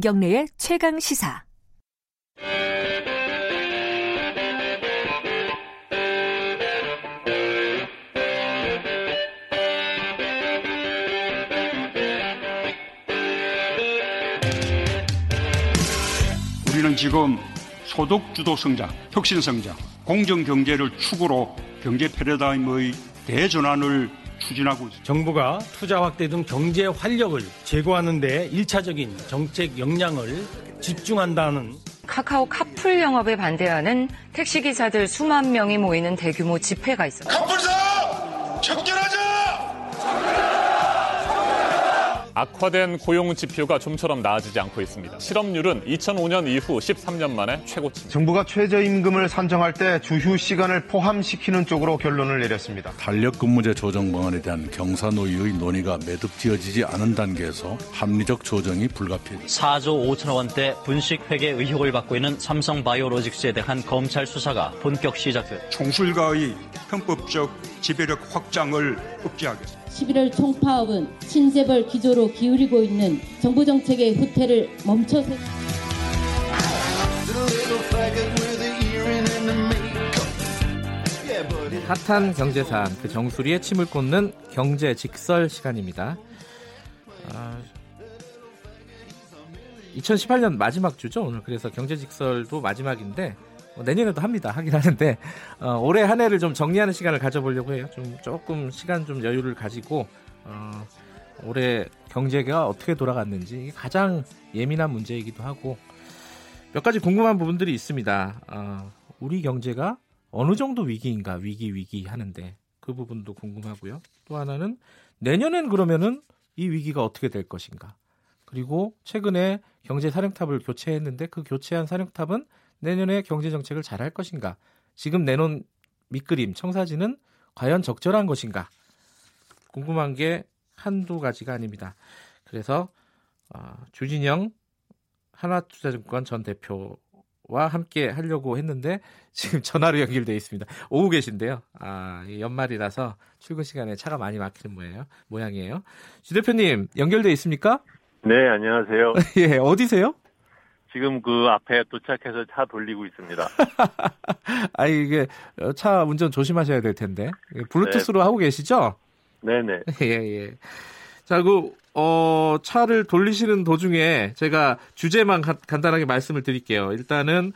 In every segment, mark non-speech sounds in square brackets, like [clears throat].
김경래의 최강 시사. 우리는 지금 소득 주도 성장, 혁신 성장, 공정 경제를 축으로 경제 패러다임의 대전환을 추진하고 있습니다. 정부가 투자 확대 등 경제 활력을 제고하는 데 1차적인 정책 역량을 집중한다는 카카오 카풀 영업에 반대하는 택시기사들 수만 명이 모이는 대규모 집회가 있었습니다. 악화된 고용 지표가 좀처럼 나아지지 않고 있습니다. 실업률은 2005년 이후 13년 만에 최고치입니다. 정부가 최저임금을 산정할 때 주휴 시간을 포함시키는 쪽으로 결론을 내렸습니다. 탄력근무제 조정 방안에 대한 경사노위의 논의가 매듭지어지지 않은 단계에서 합리적 조정이 불가피합니다. 4조 5천억 원대 분식 회계 의혹을 받고 있는 삼성바이오로직스에 대한 검찰 수사가 본격 시작됐습니다. 총술과의 편법적 지배력 확장을 억제하겠습니다. 11월 총파업은 신재벌 기조로 기울이고 있는 정부 정책의 후퇴를 멈춰서 핫한 경제산 그 정수리에 침을 꽂는 경제 직설 시간입니다. 아, 2018년 마지막 주죠 오늘 그래서 경제 직설도 마지막인데 뭐 내년에도 합니다. 하긴 하는데 어, 올해 한 해를 좀 정리하는 시간을 가져보려고 해요. 좀 조금 시간 좀 여유를 가지고 어, 올해 경제가 어떻게 돌아갔는지 가장 예민한 문제이기도 하고 몇 가지 궁금한 부분들이 있습니다. 어, 우리 경제가 어느 정도 위기인가 위기 위기 하는데 그 부분도 궁금하고요. 또 하나는 내년엔 그러면은 이 위기가 어떻게 될 것인가. 그리고 최근에 경제 사령탑을 교체했는데 그 교체한 사령탑은 내년에 경제 정책을 잘 할 것인가? 지금 내놓은 밑그림, 청사진은 과연 적절한 것인가? 궁금한 게 한두 가지가 아닙니다. 그래서 어, 주진영 하나투자증권 전 대표와 함께 하려고 했는데 지금 전화로 연결돼 있습니다. 오후 계신데요. 아, 연말이라서 출근 시간에 차가 많이 막히는 모양이에요. 모양이에요. 주 대표님 연결돼 있습니까? 네, 안녕하세요. [laughs] 예, 어디세요? 지금 그 앞에 도착해서 차 돌리고 있습니다. [laughs] 아 이게 차 운전 조심하셔야 될 텐데 블루투스로 네. 하고 계시죠? 네네. [laughs] 예 예. 자, 그 어, 차를 돌리시는 도중에 제가 주제만 가, 간단하게 말씀을 드릴게요. 일단은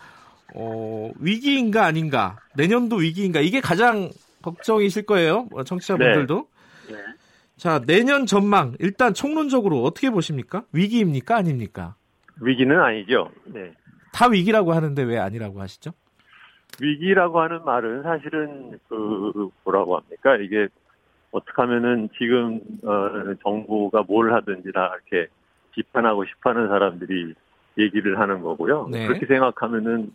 어, 위기인가 아닌가, 내년도 위기인가 이게 가장 걱정이실 거예요, 뭐 청취자분들도. 네. 네. 자, 내년 전망 일단 총론적으로 어떻게 보십니까? 위기입니까 아닙니까? 위기는 아니죠. 네. 다 위기라고 하는데 왜 아니라고 하시죠? 위기라고 하는 말은 사실은 그 뭐라고 합니까? 이게 어떻게 하면은 지금 어, 정부가 뭘 하든지 다 이렇게 비판하고 싶어하는 사람들이 얘기를 하는 거고요. 네. 그렇게 생각하면은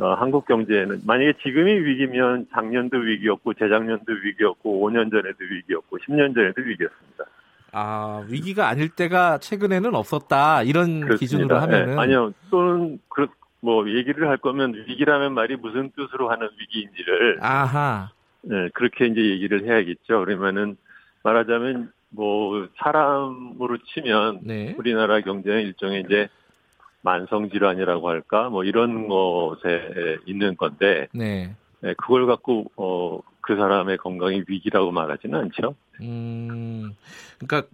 어, 한국 경제는 만약에 지금이 위기면 작년도 위기였고 재작년도 위기였고 5년 전에도 위기였고 10년 전에도 위기였습니다. 아 위기가 아닐 때가 최근에는 없었다 이런 그렇습니다. 기준으로 네. 하면은 네. 아니요 또는 그, 뭐 얘기를 할 거면 위기라는 말이 무슨 뜻으로 하는 위기인지를 아하 네 그렇게 이제 얘기를 해야겠죠 그러면은 말하자면 뭐 사람으로 치면 네. 우리나라 경제는 일종의 이제 만성 질환이라고 할까 뭐 이런 것에 있는 건데 네. 네 그걸 갖고 어 그 사람의 건강이 위기라고 말하지는 않죠. 음, 그러니까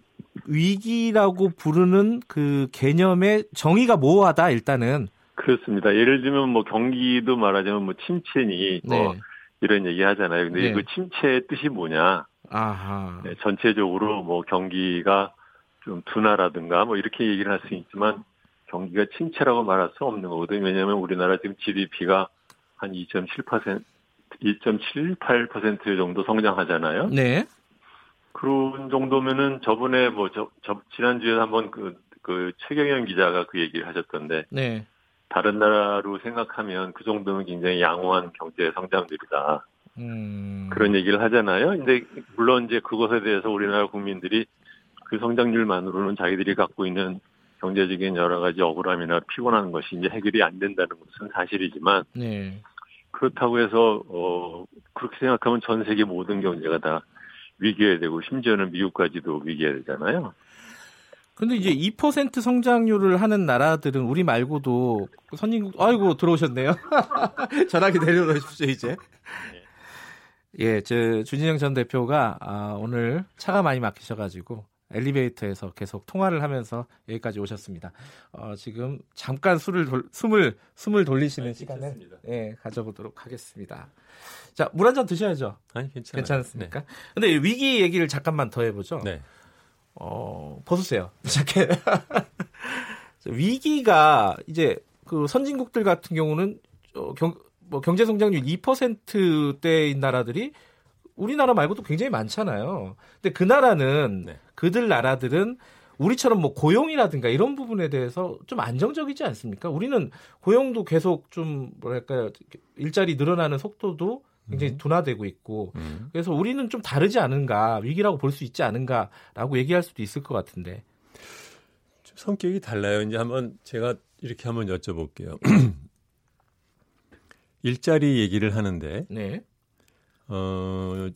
위기라고 부르는 그 개념의 정의가 모호하다 일단은. 그렇습니다. 예를 들면 뭐 경기도 말하자면 뭐 침체니 뭐 네. 뭐 이런 얘기 하잖아요. 근데 네. 그 침체의 뜻이 뭐냐? 아하. 네, 전체적으로 뭐 경기가 좀 둔화라든가 뭐 이렇게 얘기를 할 수 있지만 경기가 침체라고 말할 수 없는 거거든요. 왜냐하면 우리나라 지금 GDP가 한 2.7% 2.78% 정도 성장하잖아요. 네. 그런 정도면은 저번에 뭐 저, 저 지난주에 한번 그, 그 최경영 기자가 그 얘기를 하셨던데. 네. 다른 나라로 생각하면 그 정도면 굉장히 양호한 경제 성장률이다. 음. 그런 얘기를 하잖아요. 근데 물론 이제 그것에 대해서 우리나라 국민들이 그 성장률만으로는 자기들이 갖고 있는 경제적인 여러 가지 억울함이나 피곤한 것이 이제 해결이 안 된다는 것은 사실이지만 네. 그렇다고 해서 어 그렇게 생각하면 전 세계 모든 경제가 다 위기해야 되고 심지어는 미국까지도 위기해야 되잖아요. 근데 이제 2% 성장률을 하는 나라들은 우리 말고도 선진국 아이고 들어오셨네요. [laughs] 전화기 내려놓으십시오 이제. 예, 저 주진영 전 대표가 아, 오늘 차가 많이 막히셔가지고 엘리베이터에서 계속 통화를 하면서 여기까지 오셨습니다. 어, 지금 잠깐 술을 돌, 숨을 숨을 돌리시는 아니, 시간을 예, 가져보도록 하겠습니다. 자, 물 한 잔 드셔야죠. 아니, 괜찮아요. 괜찮습니까? 네. 근데 위기 얘기를 잠깐만 더 해보죠. 네. 어, 벗으세요. [laughs] 자켓. 위기가 이제 그 선진국들 같은 경우는 어, 경, 뭐 경제 성장률 2%대인 나라들이 우리나라 말고도 굉장히 많잖아요. 근데 그 나라는 네. 그들 나라들은 우리처럼 뭐 고용이라든가 이런 부분에 대해서 좀 안정적이지 않습니까? 우리는 고용도 계속 좀 뭐랄까요 일자리 늘어나는 속도도 굉장히 음. 둔화되고 있고 음. 그래서 우리는 좀 다르지 않은가 위기라고 볼 수 있지 않은가라고 얘기할 수도 있을 것 같은데 좀 성격이 달라요. 이제 한번 제가 이렇게 한번 여쭤볼게요. [clears throat] 일자리 얘기를 하는데 네. 어,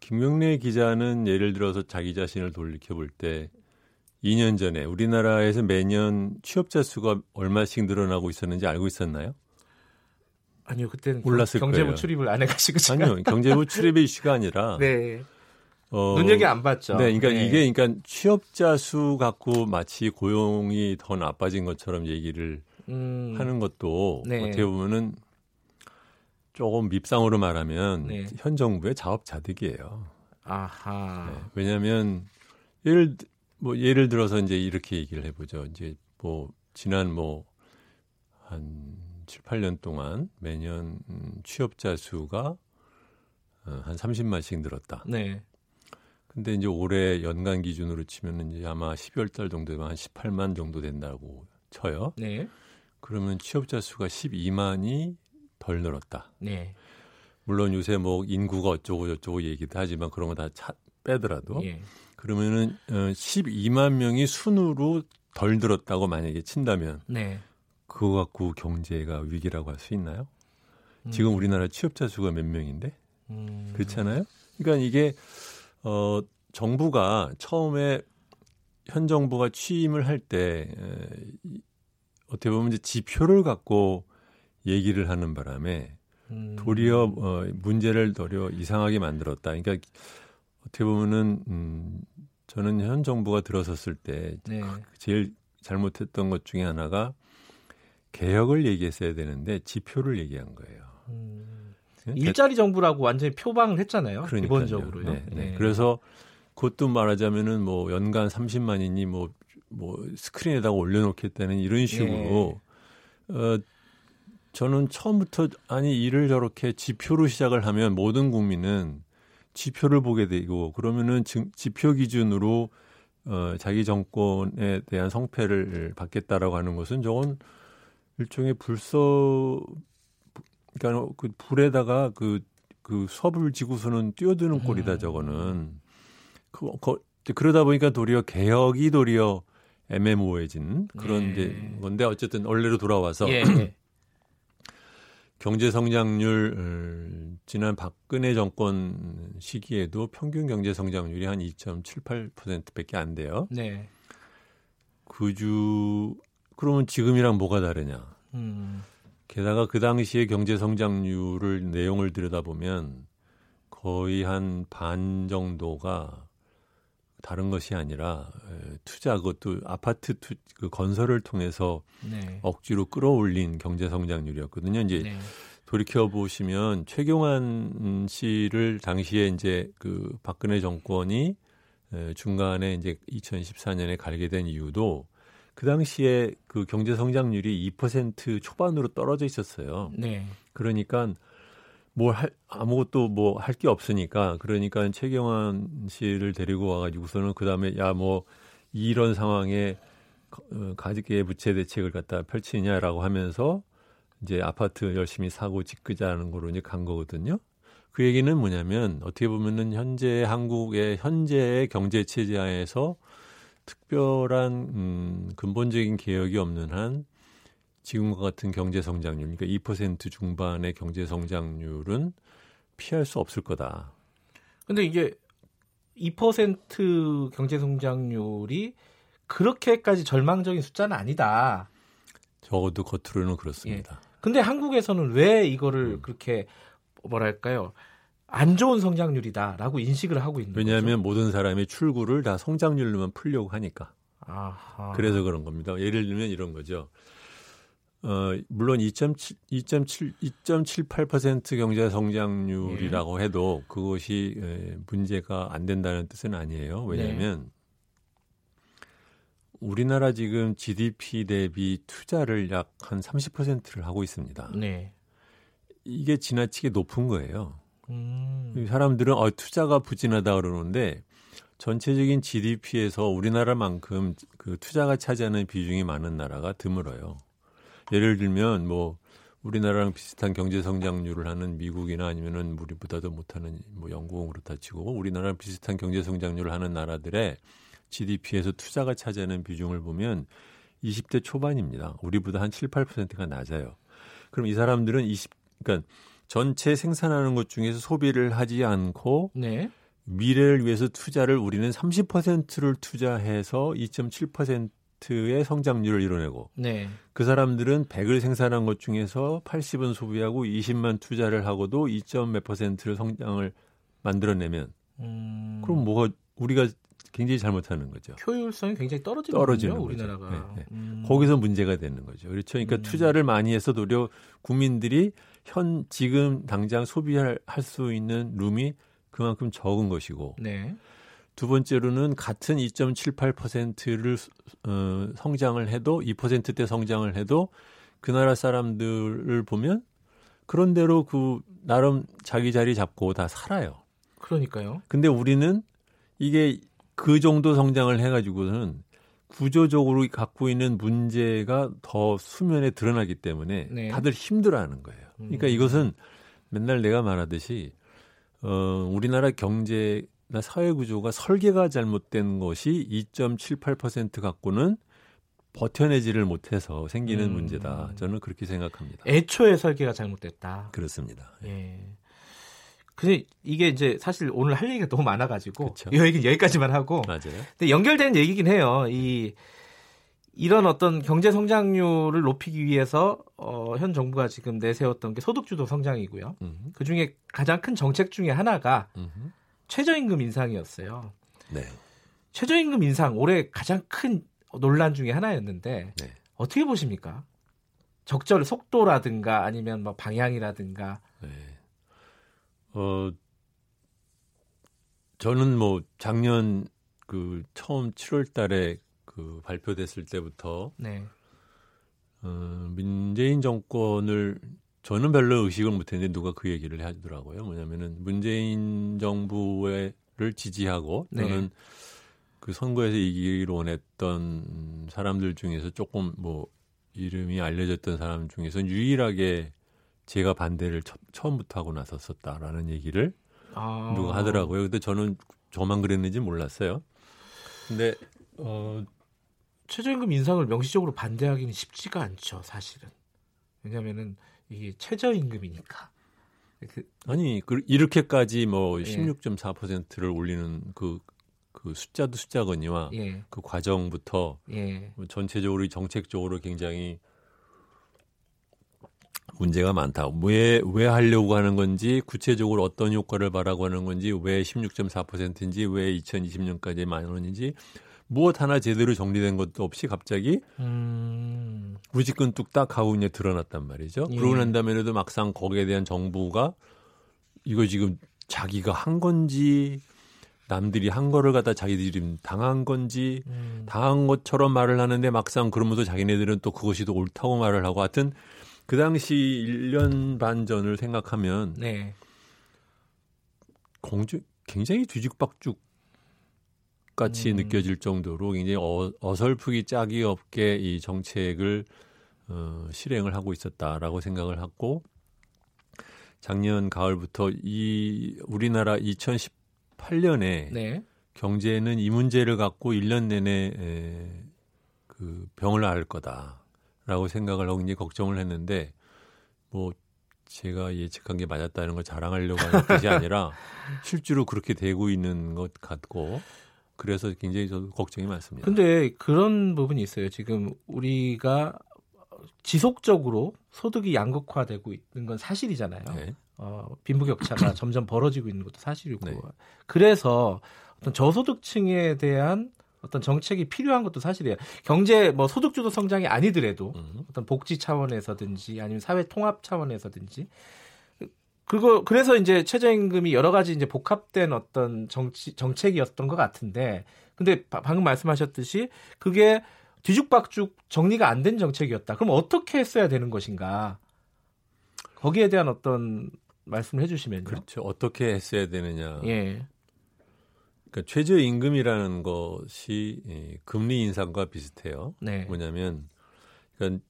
김명래 기자는 예를 들어서 자기 자신을 돌이켜 볼 때 2년 전에 우리나라에서 매년 취업자 수가 얼마씩 늘어나고 있었는지 알고 있었나요? 아니요, 그때는 몰랐을 경제부 거예요. 출입을 안 해가지고 제가. 아니요, 경제부 출입의 이슈가 아니라 [laughs] 네. 어, 눈여겨 안 봤죠. 네, 그러니까 네. 이게 그러니까 취업자 수 갖고 마치 고용이 더 나빠진 것처럼 얘기를 음, 하는 것도 네. 어떻게 보면은 조금 밉상으로 말하면 네. 현 정부의 자업자득이에요. 아하. 네, 왜냐하면 예를 뭐 예를 들어서 이제 이렇게 얘기를 해보죠. 이제 뭐 지난 뭐 한 7, 8년 동안 매년 음, 취업자 수가 어, 한 30만씩 늘었다. 네. 근데 이제 올해 연간 기준으로 치면은 이제 아마 12월 달 정도 되면 한 18만 정도 된다고 쳐요. 네. 그러면 취업자 수가 12만이 덜 늘었다. 네. 물론 요새 뭐 인구가 어쩌고 저쩌고 얘기도 하지만 그런 거 다 빼더라도 예. 그러면은 어, 12만 명이 순으로 덜 늘었다고 만약에 친다면 네. 그거 갖고 경제가 위기라고 할 수 있나요? 음. 지금 우리나라 취업자 수가 몇 명인데 음. 그렇잖아요. 그러니까 이게 어 정부가 처음에 현 정부가 취임을 할 때 어떻게 보면 이제 지표를 갖고 얘기를 하는 바람에 음. 도리어 어, 문제를 도리어 이상하게 만들었다. 그러니까 어떻게 보면은 음, 저는 현 정부가 들어섰을 때 네. 제일 잘못했던 것 중에 하나가 개혁을 얘기했어야 되는데 지표를 얘기한 거예요. 음. 일자리 정부라고 완전히 표방을 했잖아요. 그러니까요. 기본적으로요. 네, 네. 네. 그래서 그것도 말하자면은 뭐 연간 30만이니 뭐, 뭐 스크린에다가 올려놓겠다는 이런 식으로 네. 어, 저는 처음부터 아니 일을 저렇게 지표로 시작을 하면 모든 국민은 지표를 보게 되고 그러면은 지표 기준으로 어, 자기 정권에 대한 성패를 받겠다라고 하는 것은 저건 일종의 불서 그러니까 그 불에다가 그, 그 섭을 지고서는 뛰어드는 꼴이다 음. 저거는 그, 그 그러다 보니까 도리어 개혁이 도리어 애매모호해진 그런 예. 이제 건데 어쨌든 원래로 돌아와서 예. [clears throat] 경제 성장률 어, 지난 박근혜 정권 시기에도 평균 경제 성장률이 한 2.78%밖에 안 돼요. 네. 그주 그러면 지금이랑 뭐가 다르냐? 음. 게다가 그 당시에 경제 성장률을 내용을 들여다보면 거의 한 반 정도가 다른 것이 아니라 투자 그것도 아파트 투, 그 건설을 통해서 네. 억지로 끌어올린 경제 성장률이었거든요. 이제 네. 돌이켜 보시면 최경환 씨를 당시에 이제 그 박근혜 정권이 중간에 이제 2014년에 갈게 된 이유도 그 당시에 그 경제 성장률이 2% 초반으로 떨어져 있었어요. 네. 그러니까 뭘 할, 아무것도 뭐 할 게 없으니까 그러니까 최경환 씨를 데리고 와가지고서는 그 다음에 야 뭐 이런 상황에 어, 가계 부채 대책을 갖다 펼치냐라고 하면서 이제 아파트 열심히 사고 짓그자는 거로 이제 간 거거든요. 그 얘기는 뭐냐면 어떻게 보면은 현재 한국의 현재의 경제 체제 하에서 특별한 음, 근본적인 개혁이 없는 한 지금과 같은 경제 성장률, 그러니까 2% 중반의 경제 성장률은 피할 수 없을 거다. 근데 이게 2% 경제 성장률이 그렇게까지 절망적인 숫자는 아니다. 적어도 겉으로는 그렇습니다. 예. 근데 한국에서는 왜 이거를 음. 그렇게 뭐랄까요? 안 좋은 성장률이다라고 인식을 하고 있는 왜냐하면 거죠? 모든 사람이 출구를 다 성장률로만 풀려고 하니까. 아하. 그래서 그런 겁니다. 예를 들면 이런 거죠. 어, 물론 2.7, 2.7, 2.78% 경제 성장률이라고 예. 해도 그것이 에, 문제가 안 된다는 뜻은 아니에요. 왜냐하면 네. 우리나라 지금 GDP 대비 투자를 약 한 30%를 하고 있습니다. 네. 이게 지나치게 높은 거예요. 음. 사람들은 어, 투자가 부진하다 그러는데 전체적인 GDP에서 우리나라만큼 그 투자가 차지하는 비중이 많은 나라가 드물어요. 예를 들면 뭐 우리나라랑 비슷한 경제 성장률을 하는 미국이나 아니면은 우리보다도 못하는 뭐 영국은 그렇다 치고 우리나라랑 비슷한 경제 성장률을 하는 나라들의 GDP에서 투자가 차지하는 비중을 보면 20대 초반입니다. 우리보다 한 7, 8%가 낮아요. 그럼 이 사람들은 20, 그러니까 전체 생산하는 것 중에서 소비를 하지 않고 네. 미래를 위해서 투자를 우리는 30%를 투자해서 2.7% 의 성장률을 이뤄내고 네. 그 사람들은 100을 생산한 것 중에서 80은 소비하고 20만 투자를 하고도 2몇 퍼센트를 성장을 만들어내면 음... 그럼 뭐가 우리가 굉장히 잘못하는 거죠. 효율성이 굉장히 떨어지는 떨어지는 거죠, 우리나라가. 네, 네. 음. 거기서 문제가 되는 거죠. 그렇죠. 그러니까 음. 투자를 많이 해서 도려 국민들이 현 지금 당장 소비할 수 있는 룸이 그만큼 적은 것이고. 네. 두 번째로는 같은 2.78%를 어, 성장을 해도 2%대 성장을 해도 그 나라 사람들을 보면 그런 대로 그 나름 자기 자리 잡고 다 살아요. 그러니까요. 근데 우리는 이게 그 정도 성장을 해가지고는 구조적으로 갖고 있는 문제가 더 수면에 드러나기 때문에 네. 다들 힘들어하는 거예요. 그러니까 음. 이것은 맨날 내가 말하듯이 어, 우리나라 경제나 사회 구조가 설계가 잘못된 것이 2.78% 갖고는 버텨내지를 못해서 생기는 음. 문제다. 저는 그렇게 생각합니다. 애초에 설계가 잘못됐다. 그렇습니다. 예. 근데 이게 이제 사실 오늘 할 얘기가 너무 많아가지고 그쵸. 이 얘기는 여기까지만 하고. 맞아요. 근데 연결되는 얘기긴 해요. 이 이런 어떤 경제 성장률을 높이기 위해서 어, 현 정부가 지금 내세웠던 게 소득주도 성장이고요. 그 중에 가장 큰 정책 중에 하나가 음흠. 최저임금 인상이었어요. 네. 최저임금 인상 올해 가장 큰 논란 중에 하나였는데 네. 어떻게 보십니까? 적절 속도라든가 아니면 뭐 방향이라든가. 네. 어, 저는 뭐 작년 그 처음 7월 달에 그 발표됐을 때부터 네. 어, 문재인 정권을 저는 별로 의식을 못했는데 누가 그 얘기를 하더라고요. 뭐냐면은 문재인 정부를 지지하고 네. 또는 네. 그 선거에서 이기기를 원했던 사람들 중에서 조금 뭐 이름이 알려졌던 사람 중에서 유일하게 제가 반대를 처, 음부터 하고 나섰었다라는 얘기를 아. 누가 하더라고요. 근데 저는 저만 그랬는지 몰랐어요. 근데 어 최저임금 인상을 명시적으로 반대하기는 쉽지가 않죠, 사실은. 왜냐면은 이게 최저임금이니까. 그, 아니, 그, 이렇게까지 뭐 예. 16.4%를 올리는 그, 그 숫자도 숫자거니와 예. 그 과정부터 예. 뭐 전체적으로 정책적으로 굉장히 문제가 많다. 왜, 왜 하려고 하는 건지, 구체적으로 어떤 효과를 바라고 하는 건지, 왜 16.4%인지, 왜 2020년까지 만 원인지, 무엇 하나 제대로 정리된 것도 없이 갑자기 음... 무지끈 뚝딱 하고 이제 드러났단 말이죠. 예. 그러고 난 다음에도 막상 거기에 대한 정부가 이거 지금 자기가 한 건지 남들이 한 거를 갖다 자기들이 당한 건지 음. 당한 것처럼 말을 하는데 막상 그러면서 자기네들은 또 그것이 더 옳다고 말을 하고 하여튼 그 당시 1년 반 전을 생각하면 네. 공주 굉장히 뒤죽박죽 같이 음. 느껴질 정도로 굉장히 어, 어설프기 짝이 없게 이 정책을 어, 실행을 하고 있었다라고 생각을 하고 작년 가을부터 이 우리나라 2018년에 네. 경제는 이 문제를 갖고 1년 내내 에, 그 병을 앓을 거다. 라고 생각을 하고 이제 걱정을 했는데 뭐 제가 예측한 게 맞았다는 걸 자랑하려고 하는 뜻이 [laughs] 아니라 실제로 그렇게 되고 있는 것 같고 그래서 굉장히 저도 걱정이 많습니다. 근데 그런 부분이 있어요. 지금 우리가 지속적으로 소득이 양극화되고 있는 건 사실이잖아요. 네. 어, 빈부격차가 [clears throat] 점점 벌어지고 있는 것도 사실이고. 네. 그래서 어떤 저소득층에 대한 어떤 정책이 필요한 것도 사실이에요. 경제 뭐 소득주도 성장이 아니더라도 음. 어떤 복지 차원에서든지 아니면 사회 통합 차원에서든지 그거 그래서 이제 최저임금이 여러 가지 이제 복합된 어떤 정치 정책이었던 것 같은데 근데 방금 말씀하셨듯이 그게 뒤죽박죽 정리가 안 된 정책이었다. 그럼 어떻게 했어야 되는 것인가? 거기에 대한 어떤 말씀을 해주시면요. 그렇죠. 어떻게 했어야 되느냐. 예. 그러니까 최저임금이라는 것이 금리 인상과 비슷해요. 네. 뭐냐면 그러니까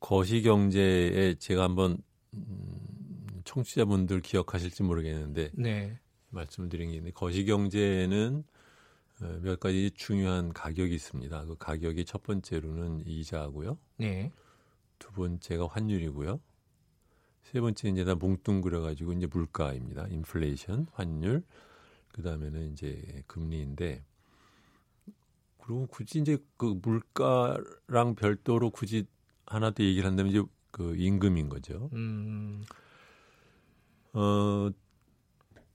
거시경제에 제가 한번 음, 청취자분들 기억하실지 모르겠는데 네. 말씀드린 게 있는데 거시경제는 어, 몇 가지 중요한 가격이 있습니다. 그 가격이 첫 번째로는 이자고요. 네. 두 번째가 환율이고요. 세 번째 이제 다 뭉뚱그려 가지고 이제 물가입니다. 인플레이션, 환율, 그 다음에는 이제 금리인데 그리고 굳이 이제 그 물가랑 별도로 굳이 하나 더 얘기를 한다면 이제 그 임금인 거죠. 음. 어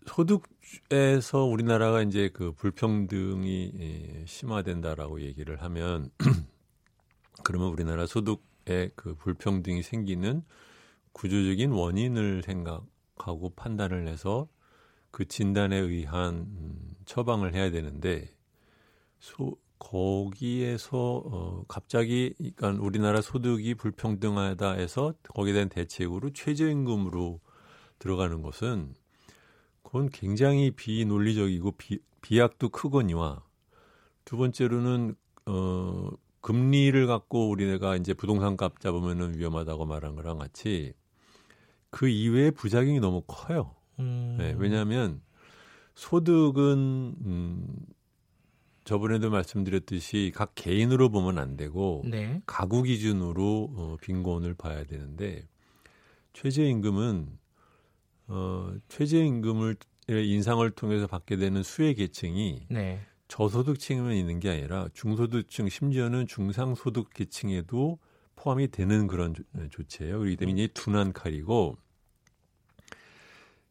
소득에서 우리나라가 이제 그 불평등이 예, 심화된다라고 얘기를 하면 [clears throat] 그러면 우리나라 소득의 그 불평등이 생기는 구조적인 원인을 생각하고 판단을 해서 그 진단에 의한 음, 처방을 해야 되는데 소, 거기에서 어 갑자기 그러니까 우리나라 소득이 불평등하다 해서 거기에 대한 대책으로 최저임금으로 들어가는 것은 그건 굉장히 비논리적이고 비, 비약도 크거니와 두 번째로는 어 금리를 갖고 우리가 이제 부동산 값 잡으면은 위험하다고 말한 거랑 같이 그 이외의 부작용이 너무 커요. 음. 네, 왜냐하면 소득은 음, 저번에도 말씀드렸듯이 각 개인으로 보면 안 되고 네. 가구 기준으로 어, 빈곤을 봐야 되는데 최저임금은 어, 최저임금을 인상을 통해서 받게 되는 수혜 계층이 네. 저소득층에만 있는 게 아니라 중소득층 심지어는 중상소득 계층에도 포함이 되는 그런 조, 조치예요. 그렇기 때문에 이 둔한 칼이고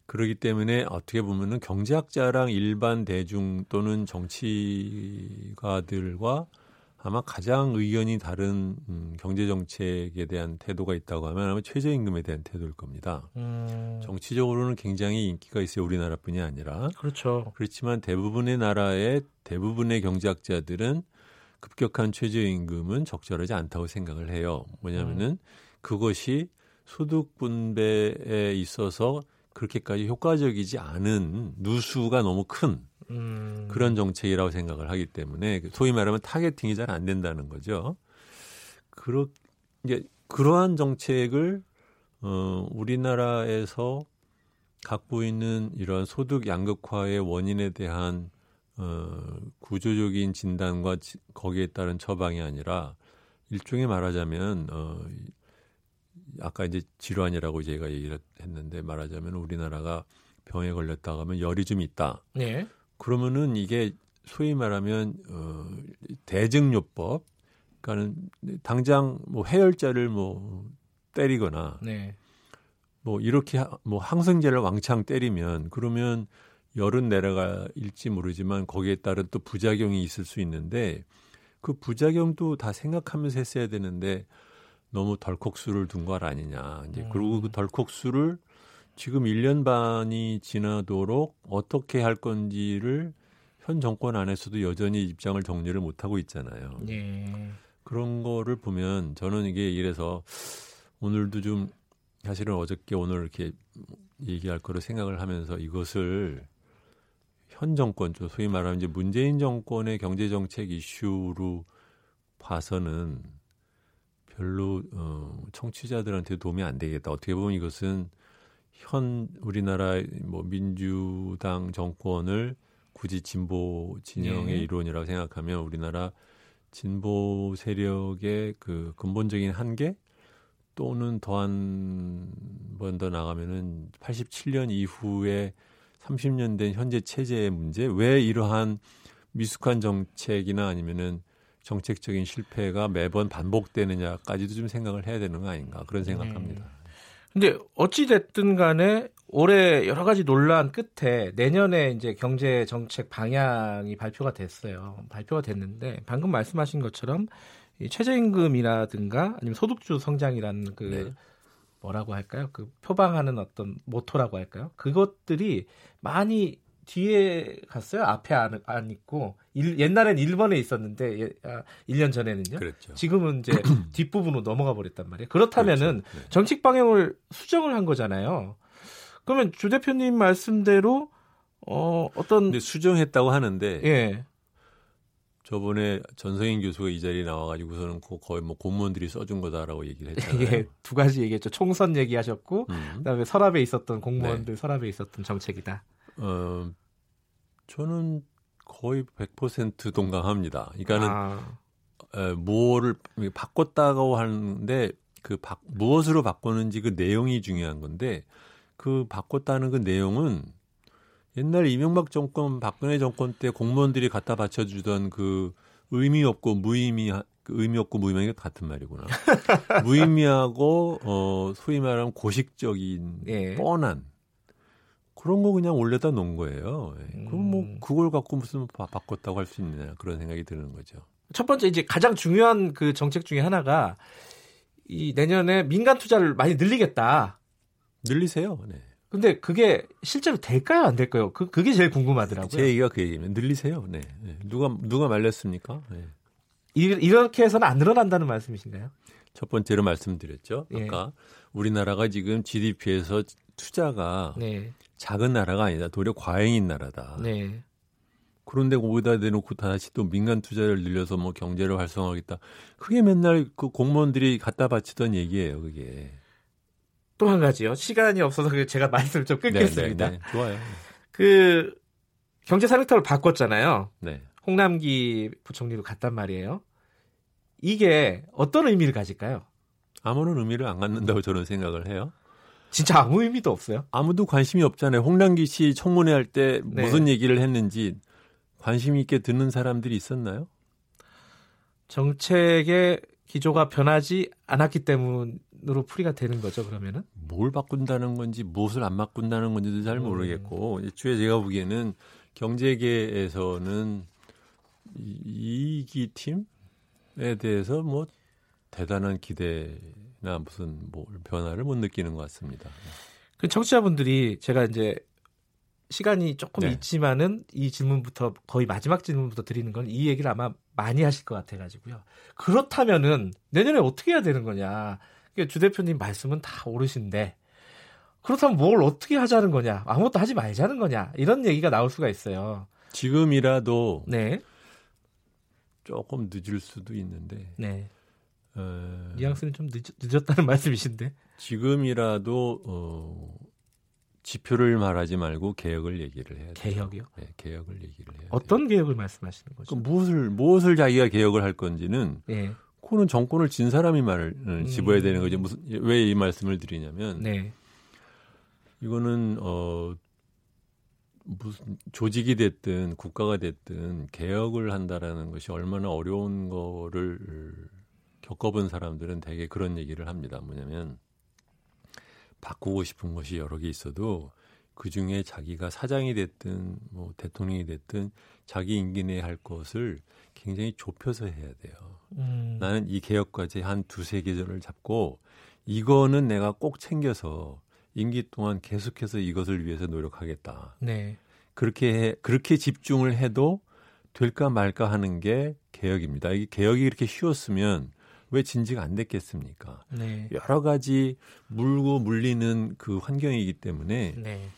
그러기 때문에 어떻게 보면은 경제학자랑 일반 대중 또는 정치가들과 아마 가장 의견이 다른 음, 경제 정책에 대한 태도가 있다고 하면 아마 최저임금에 대한 태도일 겁니다. 음. 정치적으로는 굉장히 인기가 있어요. 우리나라뿐이 아니라. 그렇죠. 그렇지만 대부분의 나라의 대부분의 경제학자들은 급격한 최저임금은 적절하지 않다고 생각을 해요. 뭐냐면은 음. 그것이 소득 분배에 있어서 그렇게까지 효과적이지 않은 누수가 너무 큰 음. 그런 정책이라고 생각을 하기 때문에 소위 말하면 타겟팅이 잘 안 된다는 거죠. 그러 이제 그러한 정책을 어 우리나라에서 갖고 있는 이러한 소득 양극화의 원인에 대한 어 구조적인 진단과 지, 거기에 따른 처방이 아니라 일종의 말하자면 어 아까 이제 질환이라고 제가 얘기를 했는데 말하자면 우리나라가 병에 걸렸다 하면 열이 좀 있다. 네. 그러면은 이게 소위 말하면 어 대증요법 그러니까는 당장 뭐 해열제를 뭐 때리거나 네. 뭐 이렇게 뭐 항생제를 왕창 때리면 그러면 열은 내려갈지 모르지만 거기에 따른 또 부작용이 있을 수 있는데 그 부작용도 다 생각하면서 했어야 되는데 너무 덜컥수를 둔 것 아니냐. 이제 음. 그리고 그 덜컥수를 지금 1년 반이 지나도록 어떻게 할 건지를 현 정권 안에서도 여전히 입장을 정리를 못 하고 있잖아요. 네. 그런 거를 보면 저는 이게 이래서 오늘도 좀 사실은 어저께 오늘 이렇게 얘기할 거를 생각을 하면서 이것을 현 정권, 소위 말하면 이제 문재인 정권의 경제 정책 이슈로 봐서는 별로 어, 청취자들한테 도움이 안 되겠다. 어떻게 보면 이것은 현 우리나라 뭐 민주당 정권을 굳이 진보 진영의 네. 이론이라고 생각하면 우리나라 진보 세력의 그 근본적인 한계 또는 더 한 번 더 나가면은 87년 이후에 30년 된 현재 체제의 문제, 왜 이러한 미숙한 정책이나 아니면은 정책적인 실패가 매번 반복되느냐까지도 좀 생각을 해야 되는 거 아닌가 그런 생각합니다. 음. 근데 어찌 됐든 간에 올해 여러 가지 논란 끝에 내년에 이제 경제 정책 방향이 발표가 됐어요. 발표가 됐는데 방금 말씀하신 것처럼 이 최저임금이라든가 아니면 소득주 성장이라는 그 네. 뭐라고 할까요? 그 표방하는 어떤 모토라고 할까요? 그것들이 많이 뒤에 갔어요. 앞에 안, 안 있고 일, 옛날엔 1번에 있었는데 예, 아, 1년 전에는요. 그랬죠. 지금은 이제 [clears throat] 뒷부분으로 넘어가 버렸단 말이에요. 그렇다면은 그렇죠. 네. 정책 방향을 수정을 한 거잖아요. 그러면 주 대표님 말씀대로 어 어떤 근데 수정했다고 하는데 예. 저번에 전성인 교수가 이 자리에 나와가지고서는 거의 뭐 공무원들이 써준 거다라고 얘기를 했잖아요. 예, 두 가지 얘기했죠. 총선 얘기하셨고, 음. 그다음에 서랍에 있었던 공무원들 네. 서랍에 있었던 정책이다. 어, 저는 거의 100% 동감합니다. 그러니까는 아. 에, 무엇을 바꿨다고 하는데 그 바, 무엇으로 바꾸는지 그 내용이 중요한 건데 그 바꿨다는 그 내용은 옛날 이명박 정권, 박근혜 정권 때 공무원들이 갖다 바쳐주던 그 의미 없고 무의미 그 의미 없고 무의미한 게 같은 말이구나. [laughs] 무의미하고 어 소위 말하면 고식적인 예. 뻔한 그런 거 그냥 올려다 놓은 거예요. 음. 그럼 뭐 음. 그걸 갖고 무슨 바, 바꿨다고 할 수 있느냐 그런 생각이 드는 거죠. 첫 번째 이제 가장 중요한 그 정책 중에 하나가 이 내년에 민간 투자를 많이 늘리겠다. 늘리세요. 네. 근데 그게 실제로 될까요, 안 될까요? 그 그게 제일 궁금하더라고요. 제 얘기가 그 얘기면 늘리세요. 네. 네. 누가 누가 말렸습니까? 네. 이, 이렇게 해서는 안 늘어난다는 말씀이신가요? 첫 번째로 말씀드렸죠. 예. 아까 우리나라가 지금 GDP에서 투자가 네. 작은 나라가 아니다. 도리어 과잉인 나라다. 네. 그런데 거기다 대놓고 다시 또 민간 투자를 늘려서 뭐 경제를 활성화하겠다. 그게 맨날 그 공무원들이 갖다 바치던 얘기예요, 그게. 또 한 가지요. 시간이 없어서 제가 말씀을 좀 끊겠습니다. 네, 네, 네. 좋아요. 그 경제 산업탑을 바꿨잖아요. 네. 홍남기 부총리로 갔단 말이에요. 이게 어떤 의미를 가질까요? 아무런 의미를 안 갖는다고 저는 생각을 해요. 진짜 아무 의미도 없어요? 아무도 관심이 없잖아요. 홍남기 씨 청문회 할때 네. 무슨 얘기를 했는지 관심 있게 듣는 사람들이 있었나요? 정책의 기조가 변하지 않았기 때문으로 풀이가 되는 거죠, 그러면은? 뭘 바꾼다는 건지 무엇을 안 바꾼다는 건지도 잘 음. 모르겠고, 음. 애초에 제가 보기에는 경제계에서는 이기 팀에 대해서 뭐 대단한 기대 나 무슨 뭐 변화를 못 느끼는 것 같습니다. 그 청취자분들이 제가 이제 시간이 조금 네. 있지만은 이 질문부터 거의 마지막 질문부터 드리는 건 이 얘기를 아마 많이 하실 것 같아가지고요. 그렇다면은 내년에 어떻게 해야 되는 거냐? 주 대표님 말씀은 다 옳으신데 그렇다면 뭘 어떻게 하자는 거냐? 아무것도 하지 말자는 거냐? 이런 얘기가 나올 수가 있어요. 지금이라도 네. 조금 늦을 수도 있는데 네. 어, 뉘앙스는 좀 늦, 었 다는 [laughs] 말씀이신데. 지금이라도 어, 지표를 말하지 말고 개혁을 얘기를 해야 돼요. 개혁이요? 네, 개혁을 얘기를 해요. 어떤 돼요. 개혁을 말씀하시는 거죠? 무엇을 무엇을 자기가 개혁을 할 건지는 네. 그거는 정권을 진 사람이 말을 음. 집어야 되는 거죠. 무슨 왜 이 말씀을 드리냐면 네. 이거는 어 무슨 조직이 됐든 국가가 됐든 개혁을 한다라는 것이 얼마나 어려운 거를 겪어본 사람들은 대개 그런 얘기를 합니다. 뭐냐면 바꾸고 싶은 것이 여러 개 있어도 그 중에 자기가 사장이 됐든 뭐 대통령이 됐든 자기 임기 내에 할 것을 굉장히 좁혀서 해야 돼요. 음. 나는 이 개혁까지 한 두세 계절을 잡고 이거는 내가 꼭 챙겨서 임기 동안 계속해서 이것을 위해서 노력하겠다. 네. 그렇게 해, 그렇게 집중을 해도 될까 말까 하는 게 개혁입니다. 이게 개혁이 이렇게 쉬웠으면 왜 진지가 안 됐겠습니까? 네. 여러 가지 물고 물리는 그 환경이기 때문에 네.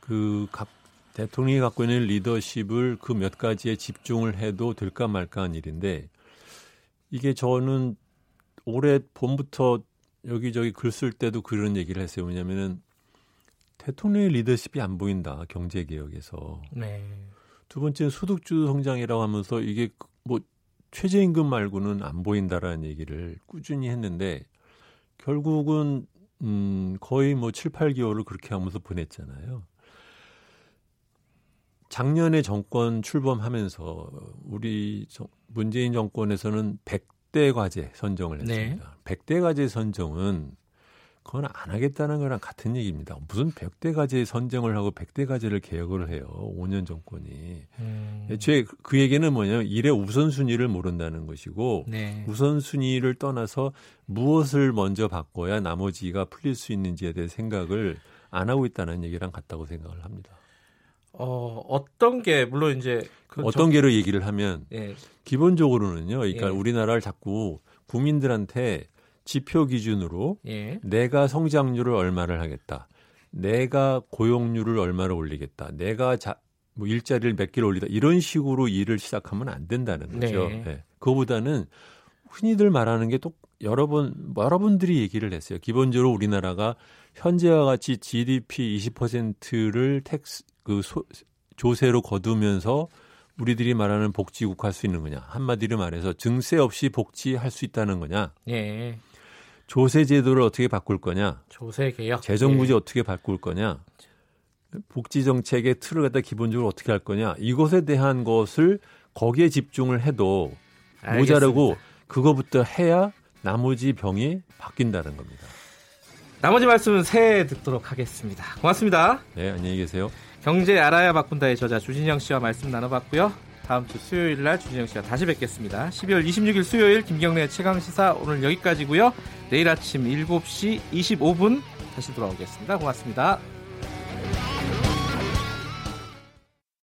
그각 대통령이 갖고 있는 리더십을 그 몇 가지에 집중을 해도 될까 말까 한 일인데 이게 저는 올해 봄부터 여기저기 글 쓸 때도 그런 얘기를 했어요. 왜냐면은 대통령의 리더십이 안 보인다 경제 개혁에서. 네. 두 번째는 소득주 성장이라고 하면서 이게 뭐 최저임금 말고는 안 보인다라는 얘기를 꾸준히 했는데 결국은 음 거의 뭐 7, 8개월을 그렇게 하면서 보냈잖아요. 작년에 정권 출범하면서 우리 문재인 정권에서는 100대 과제 선정을 했습니다. 네. 100대 과제 선정은 그건 안 하겠다는 거랑 같은 얘기입니다. 무슨 100대 과제 선정을 하고 100대 과제를 개혁을 해요. 5년 정권이. 음. 애초에 그 얘기는 뭐냐면 일의 우선순위를 모른다는 것이고 네. 우선순위를 떠나서 무엇을 먼저 바꿔야 나머지가 풀릴 수 있는지에 대해 생각을 안 하고 있다는 얘기랑 같다고 생각을 합니다. 어, 어떤 게 물론 이제 그 어떤 저... 게로 얘기를 하면 예. 기본적으로는요. 그러니까 예. 우리나라를 자꾸 국민들한테 지표 기준으로 예. 내가 성장률을 얼마를 하겠다. 내가 고용률을 얼마를 올리겠다. 내가 자, 뭐 일자리를 몇 개를 올리다. 이런 식으로 일을 시작하면 안 된다는 거죠. 네. 네. 그거보다는 흔히들 말하는 게 또 여러 번 여러 분들이 얘기를 했어요. 기본적으로 우리나라가 현재와 같이 GDP 20%를 tax 그 소, 조세로 거두면서 우리들이 말하는 복지국 할 수 있는 거냐? 한마디로 말해서 증세 없이 복지할 수 있다는 거냐? 예. 조세 제도를 어떻게 바꿀 거냐? 조세 개혁. 재정 부지 예. 어떻게 바꿀 거냐? 복지 정책의 틀을 갖다 기본적으로 어떻게 할 거냐? 이것에 대한 것을 거기에 집중을 해도 모자라고 그거부터 해야 나머지 병이 바뀐다는 겁니다. 나머지 말씀은 새해 듣도록 하겠습니다. 고맙습니다. 네, 안녕히 계세요. 경제 알아야 바꾼다의 저자 주진영 씨와 말씀 나눠봤고요. 다음 주 수요일 날 주진영 씨와 다시 뵙겠습니다. 12월 26일 수요일 김경래 최강 시사 오늘 여기까지고요. 내일 아침 7시 25분 다시 돌아오겠습니다. 고맙습니다.